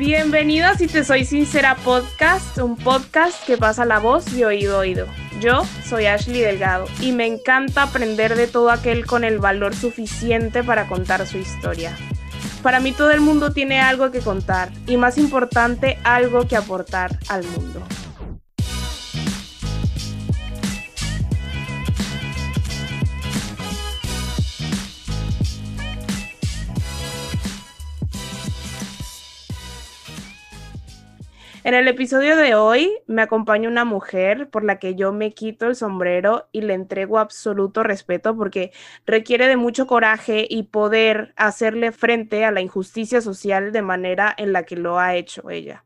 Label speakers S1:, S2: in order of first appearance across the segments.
S1: Bienvenido Si Te Soy Sincera Podcast, un podcast que pasa la voz de oído a oído. Yo soy Ashley Delgado y me encanta aprender de todo aquel con el valor suficiente para contar su historia. Para mí todo el mundo tiene algo que contar y más importante, algo que aportar al mundo. En el episodio de hoy me acompaña una mujer por la que yo me quito el sombrero y le entrego absoluto respeto porque requiere de mucho coraje y poder hacerle frente a la injusticia social de manera en la que lo ha hecho ella.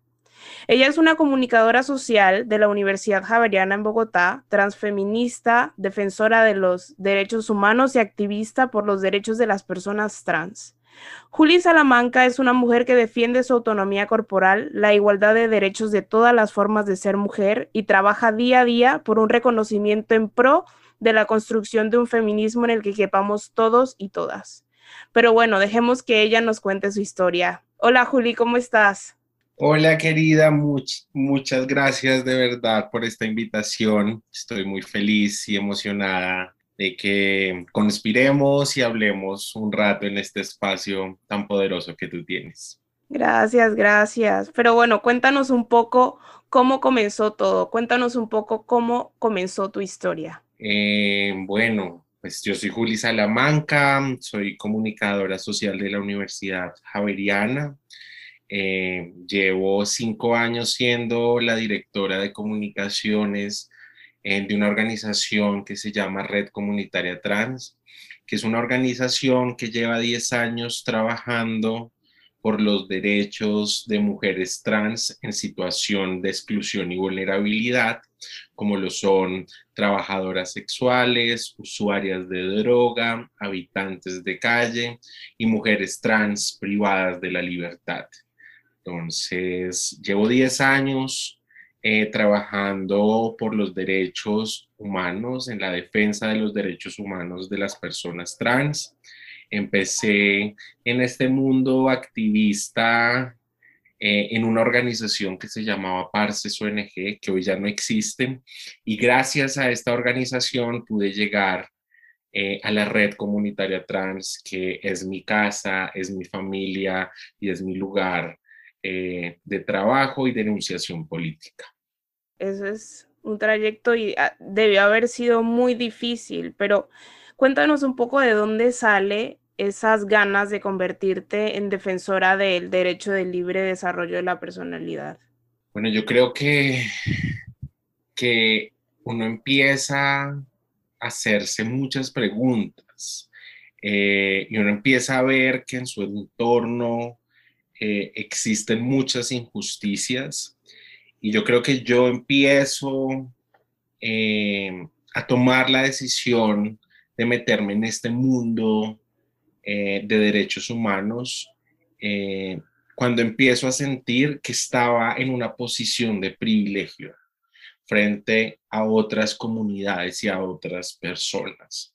S1: Ella es una comunicadora social de la Universidad Javeriana en Bogotá, transfeminista, defensora de los derechos humanos y activista por los derechos de las personas trans. Juli Salamanca es una mujer que defiende su autonomía corporal, la igualdad de derechos de todas las formas de ser mujer y trabaja día a día por un reconocimiento en pro de la construcción de un feminismo en el que quepamos todos y todas. Pero bueno, dejemos que ella nos cuente su historia. Hola Juli, ¿cómo estás?
S2: Hola querida, muchas gracias de verdad por esta invitación. Estoy muy feliz y emocionada de que conspiremos y hablemos un rato en este espacio tan poderoso que tú tienes.
S1: Gracias, gracias. Pero bueno, cuéntanos un poco cómo comenzó todo. Cuéntanos un poco cómo comenzó tu historia.
S2: Eh, bueno, pues yo soy Juli Salamanca, soy comunicadora social de la Universidad Javeriana. Eh, llevo cinco años siendo la directora de comunicaciones de una organización que se llama Red Comunitaria Trans, que es una organización que lleva 10 años trabajando por los derechos de mujeres trans en situación de exclusión y vulnerabilidad, como lo son trabajadoras sexuales, usuarias de droga, habitantes de calle y mujeres trans privadas de la libertad. Entonces, llevo 10 años eh, trabajando por los derechos humanos, en la defensa de los derechos humanos de las personas trans. Empecé en este mundo activista eh, en una organización que se llamaba Parces ONG, que hoy ya no existe, y gracias a esta organización pude llegar eh, a la red comunitaria trans, que es mi casa, es mi familia y es mi lugar de trabajo y denunciación política.
S1: Eso es un trayecto y ah, debió haber sido muy difícil, pero cuéntanos un poco de dónde sale esas ganas de convertirte en defensora del derecho del libre desarrollo de la personalidad.
S2: Bueno, yo creo que, que uno empieza a hacerse muchas preguntas eh, y uno empieza a ver que en su entorno eh, existen muchas injusticias y yo creo que yo empiezo eh, a tomar la decisión de meterme en este mundo eh, de derechos humanos eh, cuando empiezo a sentir que estaba en una posición de privilegio frente a otras comunidades y a otras personas.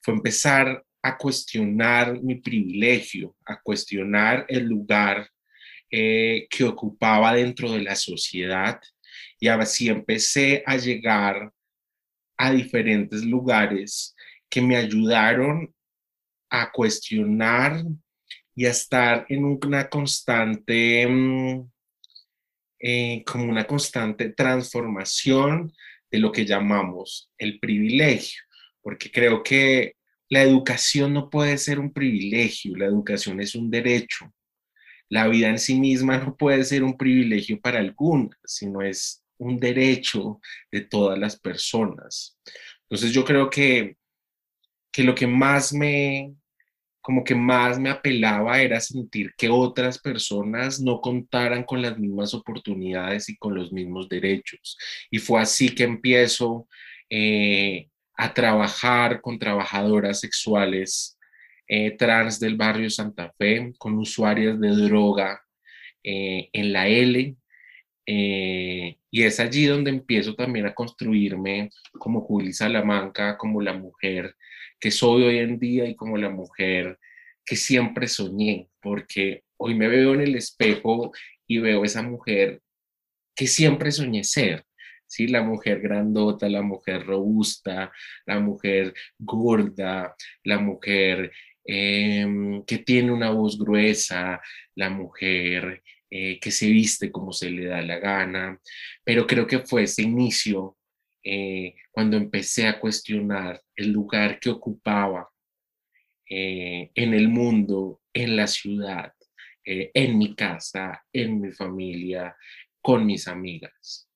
S2: fue empezar a cuestionar mi privilegio, a cuestionar el lugar eh, que ocupaba dentro de la sociedad y así empecé a llegar a diferentes lugares que me ayudaron a cuestionar y a estar en una constante, mm, eh, como una constante transformación de lo que llamamos el privilegio, porque creo que la educación no puede ser un privilegio, la educación es un derecho la vida en sí misma no puede ser un privilegio para algunas, sino es un derecho de todas las personas. Entonces yo creo que, que lo que más me, como que más me apelaba era sentir que otras personas no contaran con las mismas oportunidades y con los mismos derechos. Y fue así que empiezo eh, a trabajar con trabajadoras sexuales eh, trans del barrio Santa Fe, con usuarias de droga eh, en la L. Eh, y es allí donde empiezo también a construirme como Juli Salamanca, como la mujer que soy hoy en día y como la mujer que siempre soñé, porque hoy me veo en el espejo y veo esa mujer que siempre soñé ser. ¿sí? La mujer grandota, la mujer robusta, la mujer gorda, la mujer em, que tiene una voz gruesa, la mujer eh, que se viste como se le da la gana. Pero creo que fue ese inicio eh, cuando empecé a cuestionar el lugar que ocupaba eh, en el mundo, en la ciudad, en mi casa, en mi familia, con mis amigas.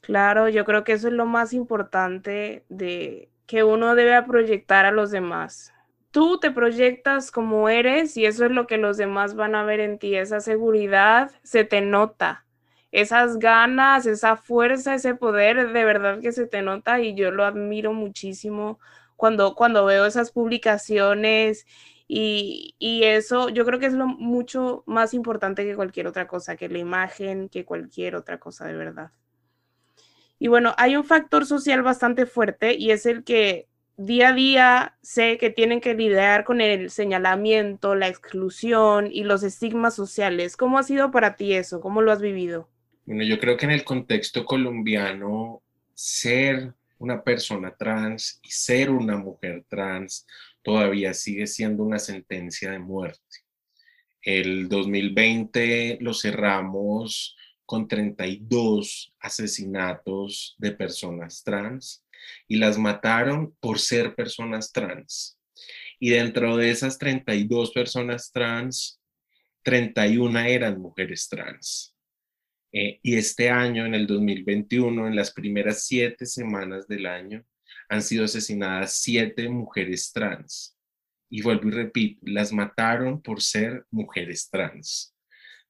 S1: Claro, yo creo que eso es lo más importante de que uno debe proyectar a los demás. Tú te proyectas como eres y eso es lo que los demás van a ver en ti. Esa seguridad se te nota. Esas ganas, esa fuerza, ese poder, de verdad que se te nota y yo lo admiro muchísimo cuando, cuando veo esas publicaciones y, eso yo creo que es lo mucho más importante que cualquier otra cosa, que la imagen, que cualquier otra cosa de verdad. Y bueno, hay un factor social bastante fuerte y es el que día a día sé que tienen que lidiar con el señalamiento, la exclusión y los estigmas sociales. ¿Cómo ha sido para ti eso? ¿Cómo lo has vivido?
S2: Bueno, yo creo que en el contexto colombiano, ser una persona trans y ser una mujer trans todavía sigue siendo una sentencia de muerte. El 2020 lo cerramos con 32 asesinatos de personas trans y las mataron por ser personas trans. Y dentro de esas 32 personas trans, 31 eran mujeres trans. Eh, y este año, en el 2021, en las primeras siete semanas del año, han sido asesinadas siete mujeres trans. Y vuelvo y repito, las mataron por ser mujeres trans.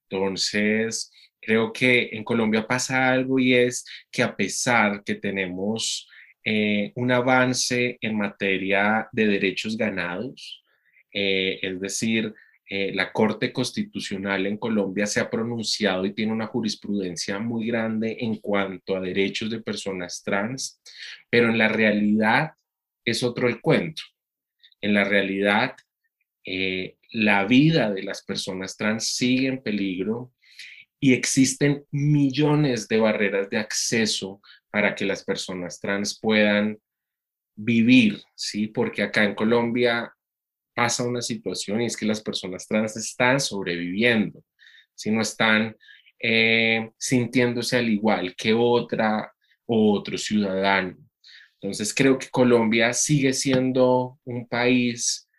S2: Entonces, creo que en Colombia pasa algo y es que a pesar que tenemos eh, un avance en materia de derechos ganados, eh, es decir, eh, la Corte Constitucional en Colombia se ha pronunciado y tiene una jurisprudencia muy grande en cuanto a derechos de personas trans, pero en la realidad es otro el cuento. En la realidad, la vida de las personas trans sigue en peligro y existen millones de barreras de acceso para que las personas trans puedan vivir, ¿sí? Porque acá en Colombia pasa una situación y es que las personas trans están sobreviviendo, si no están eh, sintiéndose al igual que otra o otro ciudadano. Entonces creo que Colombia sigue siendo un país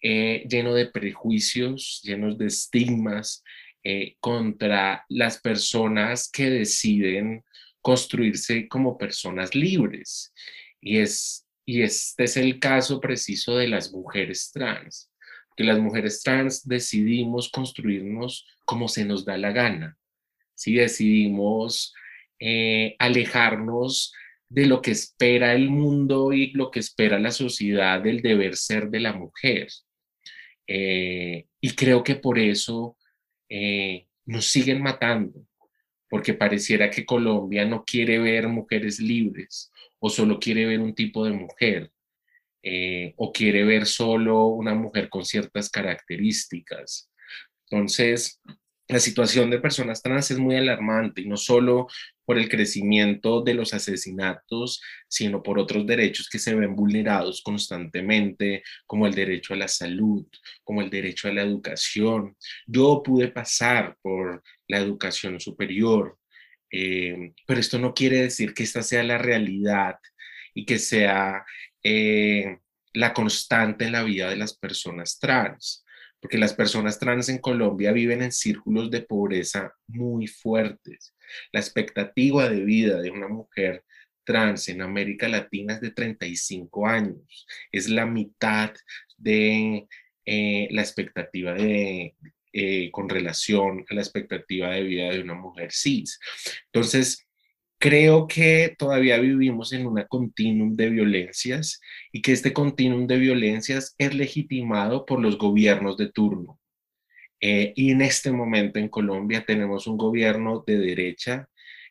S2: eh, lleno de prejuicios, llenos de estigmas eh, contra las personas que deciden construirse como personas libres. Y es y este es el caso preciso de las mujeres trans, que las mujeres trans decidimos construirnos como se nos da la gana, si decidimos eh, alejarnos de lo que espera el mundo y lo que espera la sociedad del deber ser de la mujer. Eh, y creo que por eso eh, nos siguen matando, porque pareciera que Colombia no quiere ver mujeres libres o solo quiere ver un tipo de mujer, eh, o quiere ver solo una mujer con ciertas características. Entonces, la situación de personas trans es muy alarmante y no solo por el crecimiento de los asesinatos, sino por otros derechos que se ven vulnerados constantemente, como el derecho a la salud, como el derecho a la educación. Yo pude pasar por la educación superior, eh, pero esto no quiere decir que esta sea la realidad y que sea eh, la constante en la vida de las personas trans, porque las personas trans en Colombia viven en círculos de pobreza muy fuertes. La expectativa de vida de una mujer trans en América Latina es de 35 años, es la mitad de eh, la expectativa de, eh, con relación a la expectativa de vida de una mujer cis. Entonces, creo que todavía vivimos en una continuum de violencias y que este continuum de violencias es legitimado por los gobiernos de turno. Eh, y en este momento en Colombia tenemos un gobierno de derecha,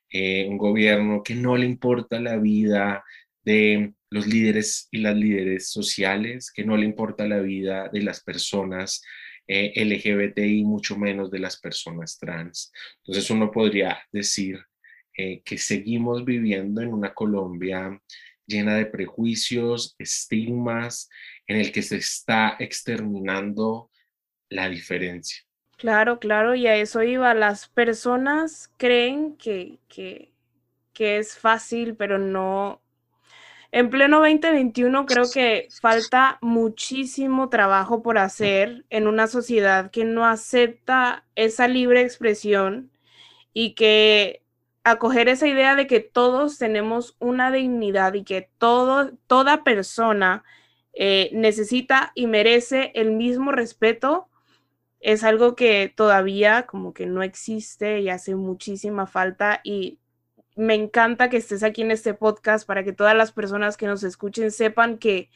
S2: eh, un gobierno que no le importa la vida de los líderes y las líderes sociales, que no le importa la vida de las personas eh, LGBTI, mucho menos de las personas trans. Entonces uno podría decir eh, que seguimos viviendo en una Colombia llena de prejuicios, estigmas, en el que se está exterminando la diferencia.
S1: Claro, claro, y a eso iba. Las personas creen que, que, que es fácil, pero no. En pleno 2021 creo que falta muchísimo trabajo por hacer en una sociedad que no acepta esa libre expresión y que acoger esa idea de que todos tenemos una dignidad y que todo, toda persona eh, necesita y merece el mismo respeto es algo que todavía como que no existe y hace muchísima falta y me encanta que estés aquí en este podcast para que todas las personas que nos escuchen sepan que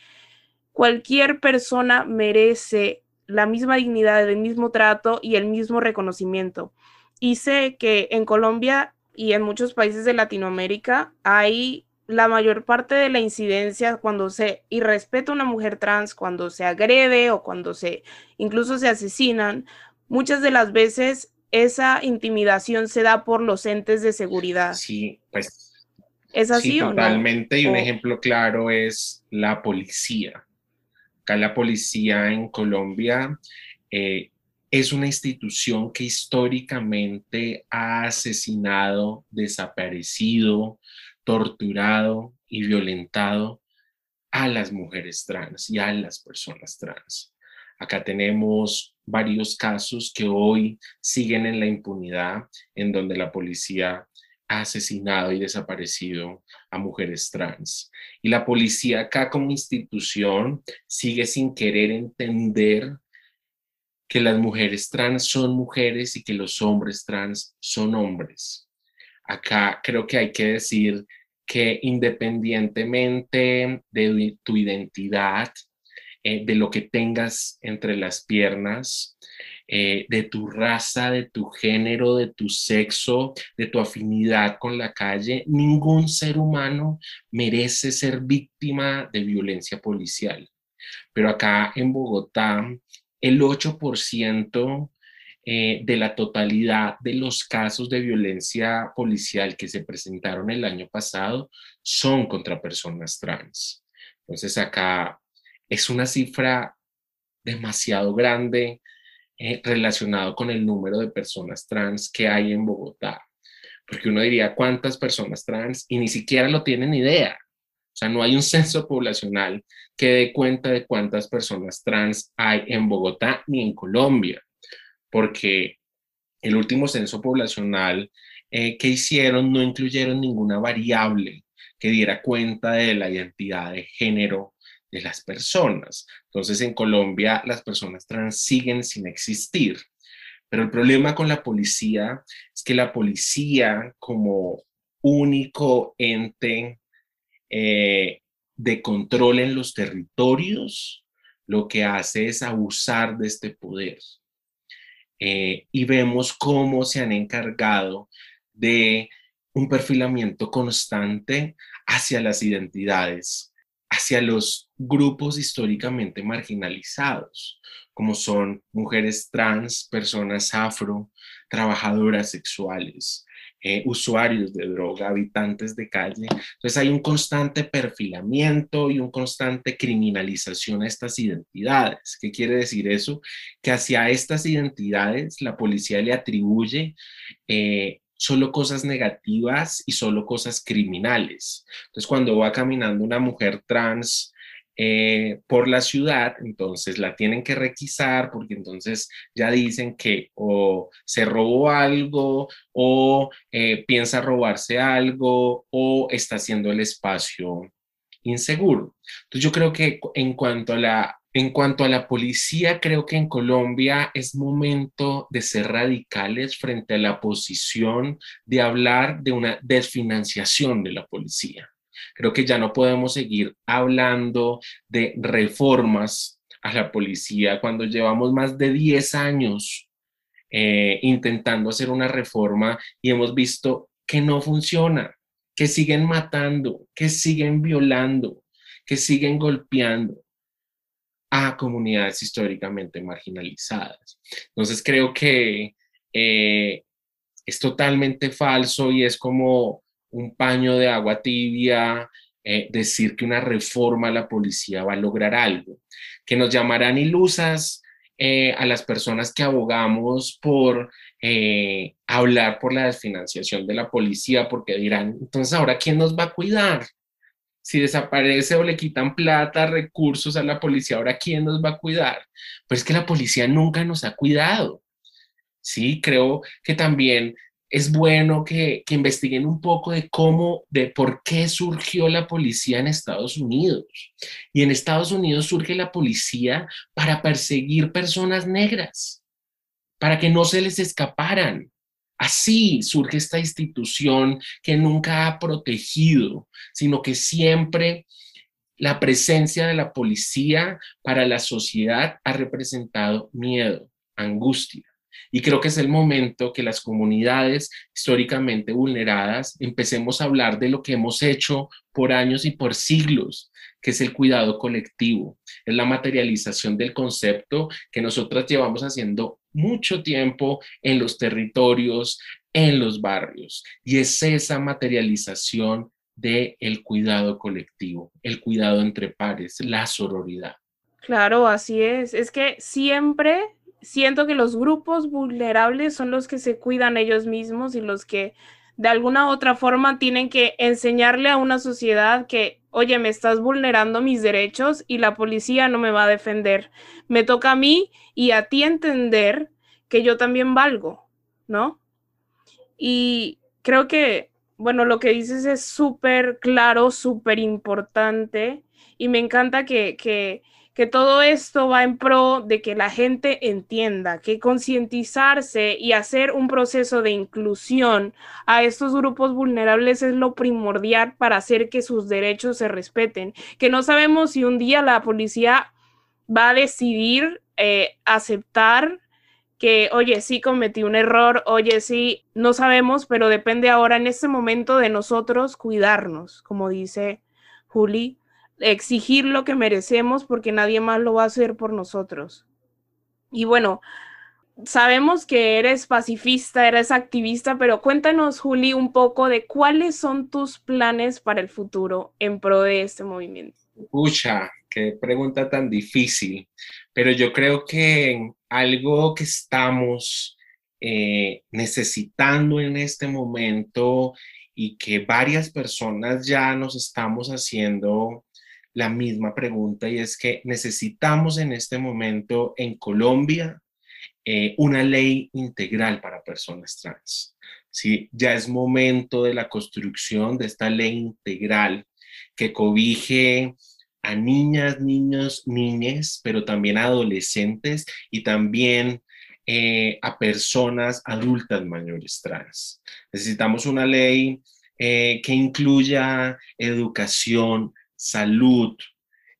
S1: cualquier persona merece la misma dignidad, el mismo trato y el mismo reconocimiento. Y sé que en Colombia y en muchos países de Latinoamérica hay la mayor parte de la incidencia cuando se irrespeta a una mujer trans, cuando se agrede o cuando se incluso se asesinan, muchas de las veces esa intimidación se da por los entes de seguridad.
S2: Sí, pues.
S1: ¿Es así
S2: sí, totalmente. Y un ejemplo claro es la policía. Acá la policía en Colombia eh, es una institución que históricamente ha asesinado, desaparecido, torturado y violentado a las mujeres trans y a las personas trans. Acá tenemos varios casos que hoy siguen en la impunidad, en donde la policía ha asesinado y desaparecido a mujeres trans. Y la policía acá como institución sigue sin querer entender que las mujeres trans son mujeres y que los hombres trans son hombres. Acá creo que hay que decir que independientemente de tu identidad, eh, de lo que tengas entre las piernas, eh, de tu raza, de tu género, de tu sexo, de tu afinidad con la calle, ningún ser humano merece ser víctima de violencia policial. Pero acá en Bogotá, el 8% eh, de la totalidad de los casos de violencia policial que se presentaron el año pasado son contra personas trans. Entonces acá es una cifra demasiado grande eh, relacionado con el número de personas trans que hay en Bogotá. Porque uno diría cuántas personas trans y ni siquiera lo tienen idea. O sea, no hay un censo poblacional que dé cuenta de cuántas personas trans hay en Bogotá ni en Colombia porque el último censo poblacional eh, que hicieron no incluyeron ninguna variable que diera cuenta de la identidad de género de las personas. Entonces, en Colombia las personas trans siguen sin existir. Pero el problema con la policía es que la policía como único ente eh, de control en los territorios, lo que hace es abusar de este poder. Eh, y vemos cómo se han encargado de un perfilamiento constante hacia las identidades, hacia los grupos históricamente marginalizados, como son mujeres trans, personas afro, trabajadoras sexuales, eh, usuarios de droga, habitantes de calle. Entonces hay un constante perfilamiento y un constante criminalización a estas identidades. ¿Qué quiere decir eso? Que hacia estas identidades la policía le atribuye eh, solo cosas negativas y solo cosas criminales. Entonces cuando va caminando una mujer trans, eh, por la ciudad, entonces la tienen que requisar porque entonces ya dicen que o se robó algo o eh, piensa robarse algo o está haciendo el espacio inseguro. Entonces yo creo que en cuanto a la en cuanto a la policía, creo que en Colombia es momento de ser radicales frente a la posición de hablar de una desfinanciación de la policía. Creo que ya no podemos seguir hablando de reformas a la policía cuando llevamos más de 10 años eh, intentando hacer una reforma y hemos visto que no funciona, que siguen matando, que siguen violando, que siguen golpeando. a comunidades históricamente marginalizadas. Entonces creo que eh, es totalmente falso y es como un paño de agua tibia eh, decir que una reforma a la policía va a lograr algo, que nos llamarán ilusas eh, a las personas que abogamos por hablar por la desfinanciación de la policía, porque dirán, entonces ahora, ¿quién nos va a cuidar? si desaparece o le quitan plata, recursos a la policía, ahora ¿quién nos va a cuidar? Pues que la policía nunca nos ha cuidado. Sí, creo que también es bueno que, que, investiguen un poco de cómo, de por qué surgió la policía en Estados Unidos. Y en Estados Unidos surge la policía para perseguir personas negras, para que no se les escaparan. Así surge esta institución que nunca ha protegido, sino que siempre la presencia de la policía para la sociedad ha representado miedo, angustia. Y creo que es el momento que las comunidades históricamente vulneradas empecemos a hablar de lo que hemos hecho por años y por siglos, que es el cuidado colectivo, es la materialización del concepto que nosotras llevamos haciendo mucho tiempo en los territorios, en los barrios. Y es esa materialización del el cuidado colectivo, el cuidado entre pares, la sororidad.
S1: Claro, así es. Es que siempre siento que los grupos vulnerables son los que se cuidan ellos mismos y los que de alguna u otra forma tienen que enseñarle a una sociedad que, oye, me estás vulnerando mis derechos y la policía no me va a defender. Me toca a mí y a ti entender que yo también valgo, ¿no? Y creo que, bueno, lo que dices es súper claro, súper importante y me encanta que, que que todo esto va en pro de que la gente entienda, que concientizarse y hacer un proceso de inclusión a estos grupos vulnerables es lo primordial para hacer que sus derechos se respeten, que no sabemos si un día la policía va a decidir eh, aceptar que, oye, sí cometí un error, oye, sí, no sabemos, pero depende ahora en este momento de nosotros cuidarnos, como dice Juli, exigir lo que merecemos porque nadie más lo va a hacer por nosotros. Y bueno, sabemos que eres pacifista, eres activista, pero cuéntanos, Juli, un poco de cuáles son tus planes para el futuro en pro de este movimiento.
S2: Pucha, qué pregunta tan difícil, pero yo creo que algo que estamos eh, necesitando en este momento y que varias personas ya nos estamos haciendo la misma pregunta y es que necesitamos en este momento en Colombia eh, una ley integral para personas trans. ¿sí? Ya es momento de la construcción de esta ley integral que cobije a niñas, niños, niñas, pero también a adolescentes y también eh, a personas adultas mayores trans. Necesitamos una ley eh, que incluya educación, salud,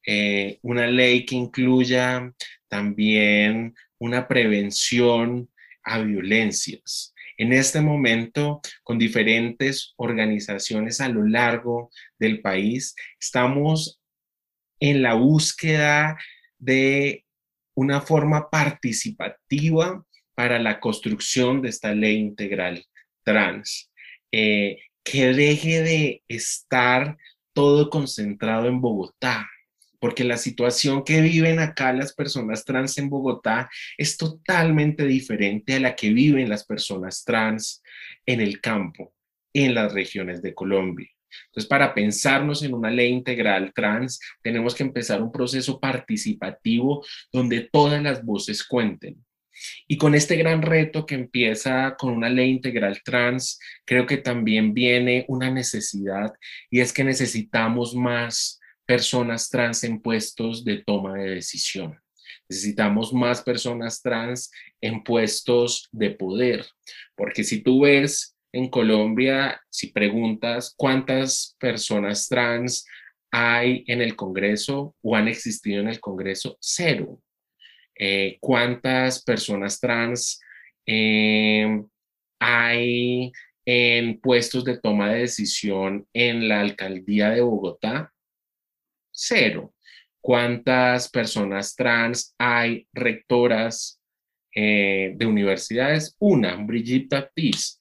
S2: eh, una ley que incluya también una prevención a violencias. En este momento, con diferentes organizaciones a lo largo del país, estamos en la búsqueda de una forma participativa para la construcción de esta ley integral trans, eh, que deje de estar todo concentrado en Bogotá, porque la situación que viven acá las personas trans en Bogotá es totalmente diferente a la que viven las personas trans en el campo, en las regiones de Colombia. Entonces, para pensarnos en una ley integral trans, tenemos que empezar un proceso participativo donde todas las voces cuenten. Y con este gran reto que empieza con una ley integral trans, creo que también viene una necesidad y es que necesitamos más personas trans en puestos de toma de decisión. Necesitamos más personas trans en puestos de poder, porque si tú ves en Colombia, si preguntas cuántas personas trans hay en el Congreso o han existido en el Congreso, cero. Eh, cuántas personas trans eh, hay en puestos de toma de decisión en la alcaldía de Bogotá. Cero. ¿Cuántas personas trans hay rectoras eh, de universidades? Una, Brigitte Baptiste.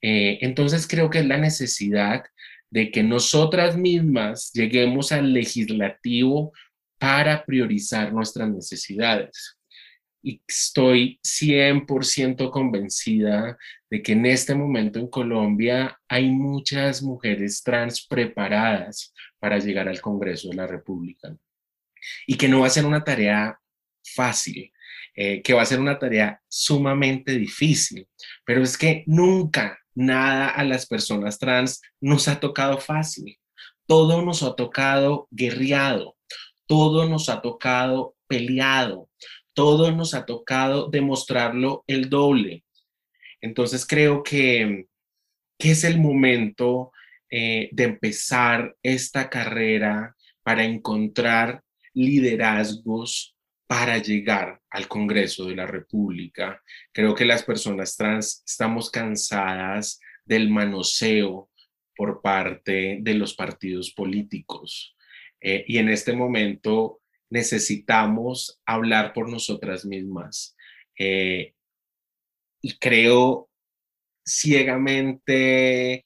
S2: Eh, entonces creo que es la necesidad de que nosotras mismas lleguemos al legislativo para priorizar nuestras necesidades. Y estoy 100% convencida de que en este momento en Colombia hay muchas mujeres trans preparadas para llegar al Congreso de la República y que no va a ser una tarea fácil, eh, que va a ser una tarea sumamente difícil, pero es que nunca nada a las personas trans nos ha tocado fácil, todo nos ha tocado guerreado, todo nos ha tocado peleado, todo nos ha tocado demostrarlo el doble. Entonces creo que, es el momento eh, de empezar esta carrera para encontrar liderazgos para llegar al Congreso de la República. Creo que las personas trans estamos cansadas del manoseo por parte de los partidos políticos. Eh, y en este momento necesitamos hablar por nosotras mismas. Eh, y creo ciegamente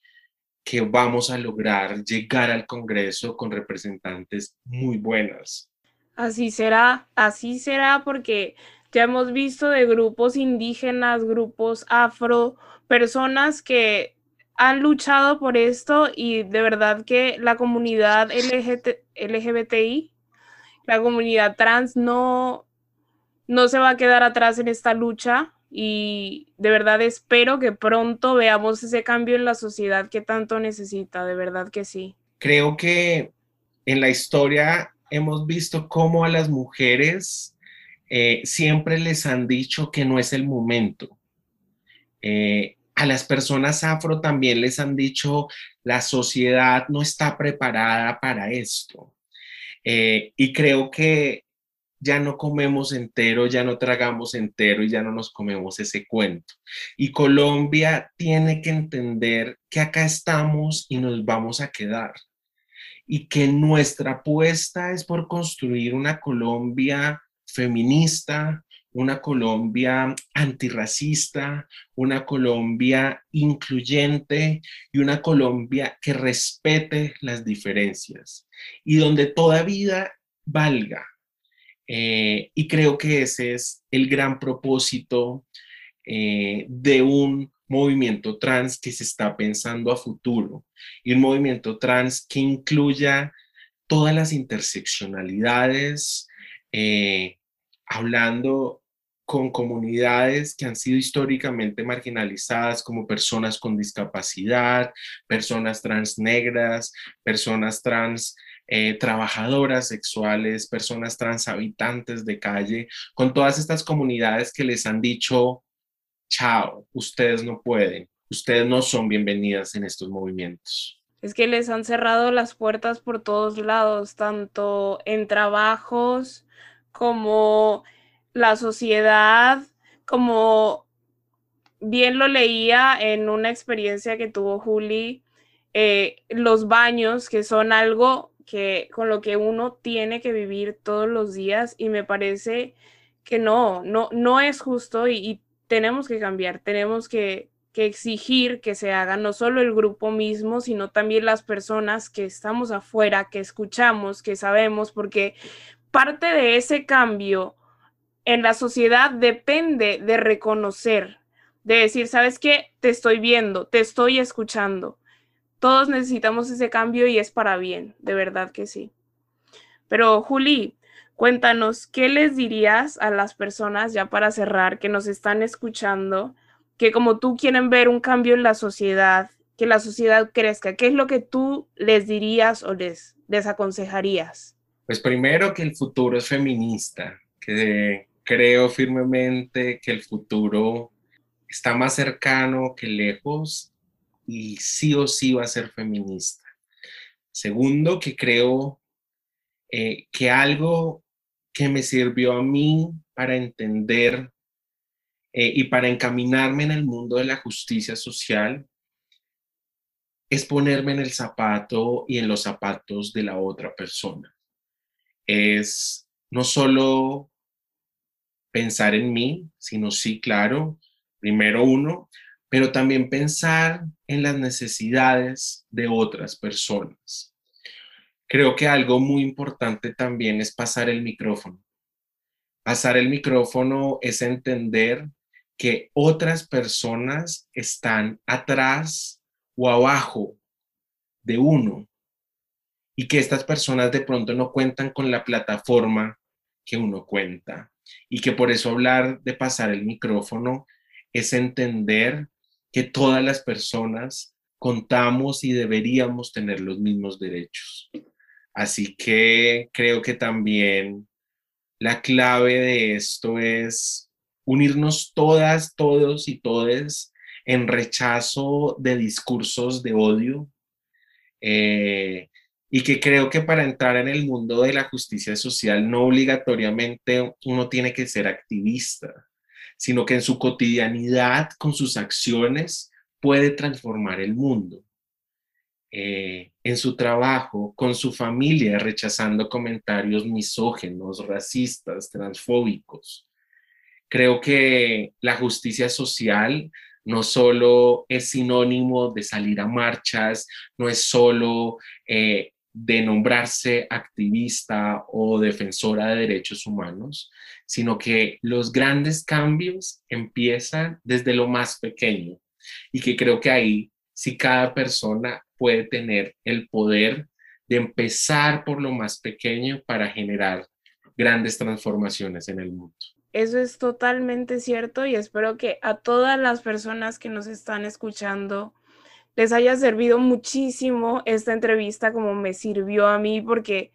S2: que vamos a lograr llegar al Congreso con representantes muy buenas.
S1: Así será, así será porque ya hemos visto de grupos indígenas, grupos afro, personas que han luchado por esto y de verdad que la comunidad LGBTI, la comunidad trans no, no se va a quedar atrás en esta lucha y de verdad espero que pronto veamos ese cambio en la sociedad que tanto necesita, de verdad que sí.
S2: Creo que en la historia hemos visto cómo a las mujeres eh, siempre les han dicho que no es el momento. Eh, a las personas afro también les han dicho la sociedad no está preparada para esto. Eh, y creo que ya no comemos entero, ya no tragamos entero y ya no nos comemos ese cuento. Y Colombia tiene que entender que acá estamos y nos vamos a quedar. Y que nuestra apuesta es por construir una Colombia feminista, una Colombia antirracista, una Colombia incluyente y una Colombia que respete las diferencias y donde toda vida valga. Eh, y creo que ese es el gran propósito eh, de un movimiento trans que se está pensando a futuro y un movimiento trans que incluya todas las interseccionalidades, eh, hablando con comunidades que han sido históricamente marginalizadas como personas con discapacidad, personas trans negras, personas trans eh, trabajadoras sexuales, personas trans habitantes de calle, con todas estas comunidades que les han dicho, chao, ustedes no pueden, ustedes no son bienvenidas en estos movimientos.
S1: Es que les han cerrado las puertas por todos lados, tanto en trabajos como la sociedad, como bien lo leía en una experiencia que tuvo Juli, eh, los baños, que son algo que con lo que uno tiene que vivir todos los días y me parece que no, no, no es justo y, tenemos que cambiar, tenemos que, que, exigir que se haga no solo el grupo mismo, sino también las personas que estamos afuera, que escuchamos, que sabemos, porque parte de ese cambio en la sociedad depende de reconocer, de decir, ¿sabes qué? Te estoy viendo, te estoy escuchando todos necesitamos ese cambio y es para bien, de verdad que sí. Pero Juli, cuéntanos, ¿qué les dirías a las personas, ya para cerrar, que nos están escuchando, que como tú quieren ver un cambio en la sociedad, que la sociedad crezca? ¿Qué es lo que tú les dirías o les desaconsejarías?
S2: Pues primero que el futuro es feminista, que creo firmemente que el futuro está más cercano que lejos y sí o sí va a ser feminista. Segundo, que creo eh, que algo que me sirvió a mí para entender eh, y para encaminarme en el mundo de la justicia social es ponerme en el zapato y en los zapatos de la otra persona. es no solo pensar en mí, sino sí, claro, primero uno, pero también pensar en las necesidades de otras personas. Creo que algo muy importante también es pasar el micrófono. Pasar el micrófono es entender que otras personas están atrás o abajo de uno y que estas personas de pronto no cuentan con la plataforma que uno cuenta y que por eso hablar de pasar el micrófono es entender que todas las personas contamos y deberíamos tener los mismos derechos. Así que creo que también la clave de esto es unirnos todas, todos y todes en rechazo de discursos de odio. Eh, y que creo que para entrar en el mundo de la justicia social no obligatoriamente uno tiene que ser activista sino que en su cotidianidad, con sus acciones, puede transformar el mundo. Eh, en su trabajo, con su familia, rechazando comentarios misógenos, racistas, transfóbicos. Creo que la justicia social no solo es sinónimo de salir a marchas, no es solo eh, de nombrarse activista o defensora de derechos humanos, sino que los grandes cambios empiezan desde lo más pequeño y que creo que ahí si cada persona puede tener el poder de empezar por lo más pequeño para generar grandes transformaciones en el mundo.
S1: Eso es totalmente cierto y espero que a todas las personas que nos están escuchando les haya servido muchísimo esta entrevista como me sirvió a mí porque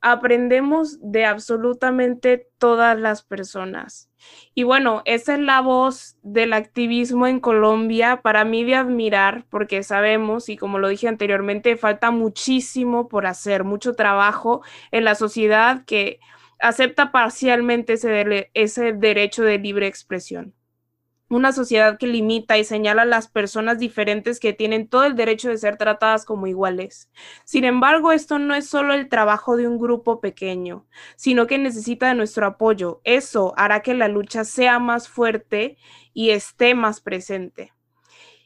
S1: aprendemos de absolutamente todas las personas. Y bueno, esa es la voz del activismo en Colombia para mí de admirar porque sabemos, y como lo dije anteriormente, falta muchísimo por hacer, mucho trabajo en la sociedad que acepta parcialmente ese, ese derecho de libre expresión una sociedad que limita y señala a las personas diferentes que tienen todo el derecho de ser tratadas como iguales. Sin embargo, esto no es solo el trabajo de un grupo pequeño, sino que necesita de nuestro apoyo. Eso hará que la lucha sea más fuerte y esté más presente.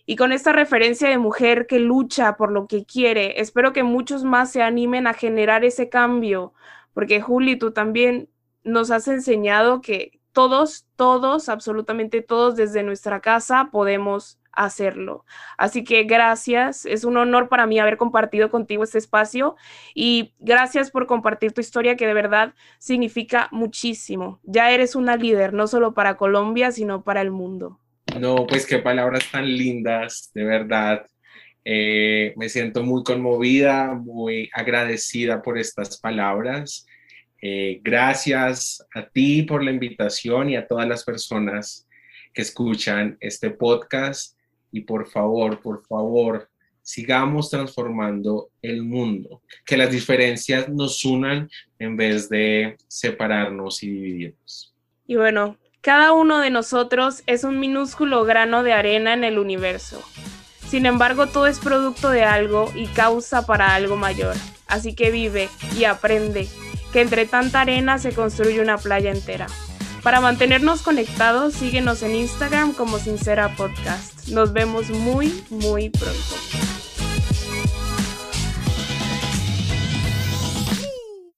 S1: Y con esta referencia de mujer que lucha por lo que quiere, espero que muchos más se animen a generar ese cambio, porque Juli, tú también nos has enseñado que todos, todos, absolutamente todos desde nuestra casa podemos hacerlo. Así que gracias, es un honor para mí haber compartido contigo este espacio y gracias por compartir tu historia que de verdad significa muchísimo. Ya eres una líder, no solo para Colombia, sino para el mundo.
S2: No, pues qué palabras tan lindas, de verdad. Eh, me siento muy conmovida, muy agradecida por estas palabras. Eh, gracias a ti por la invitación y a todas las personas que escuchan este podcast. Y por favor, por favor, sigamos transformando el mundo. Que las diferencias nos unan en vez de separarnos y dividirnos.
S1: Y bueno, cada uno de nosotros es un minúsculo grano de arena en el universo. Sin embargo, todo es producto de algo y causa para algo mayor. Así que vive y aprende que entre tanta arena se construye una playa entera. Para mantenernos conectados, síguenos en Instagram como Sincera Podcast. Nos vemos muy, muy pronto.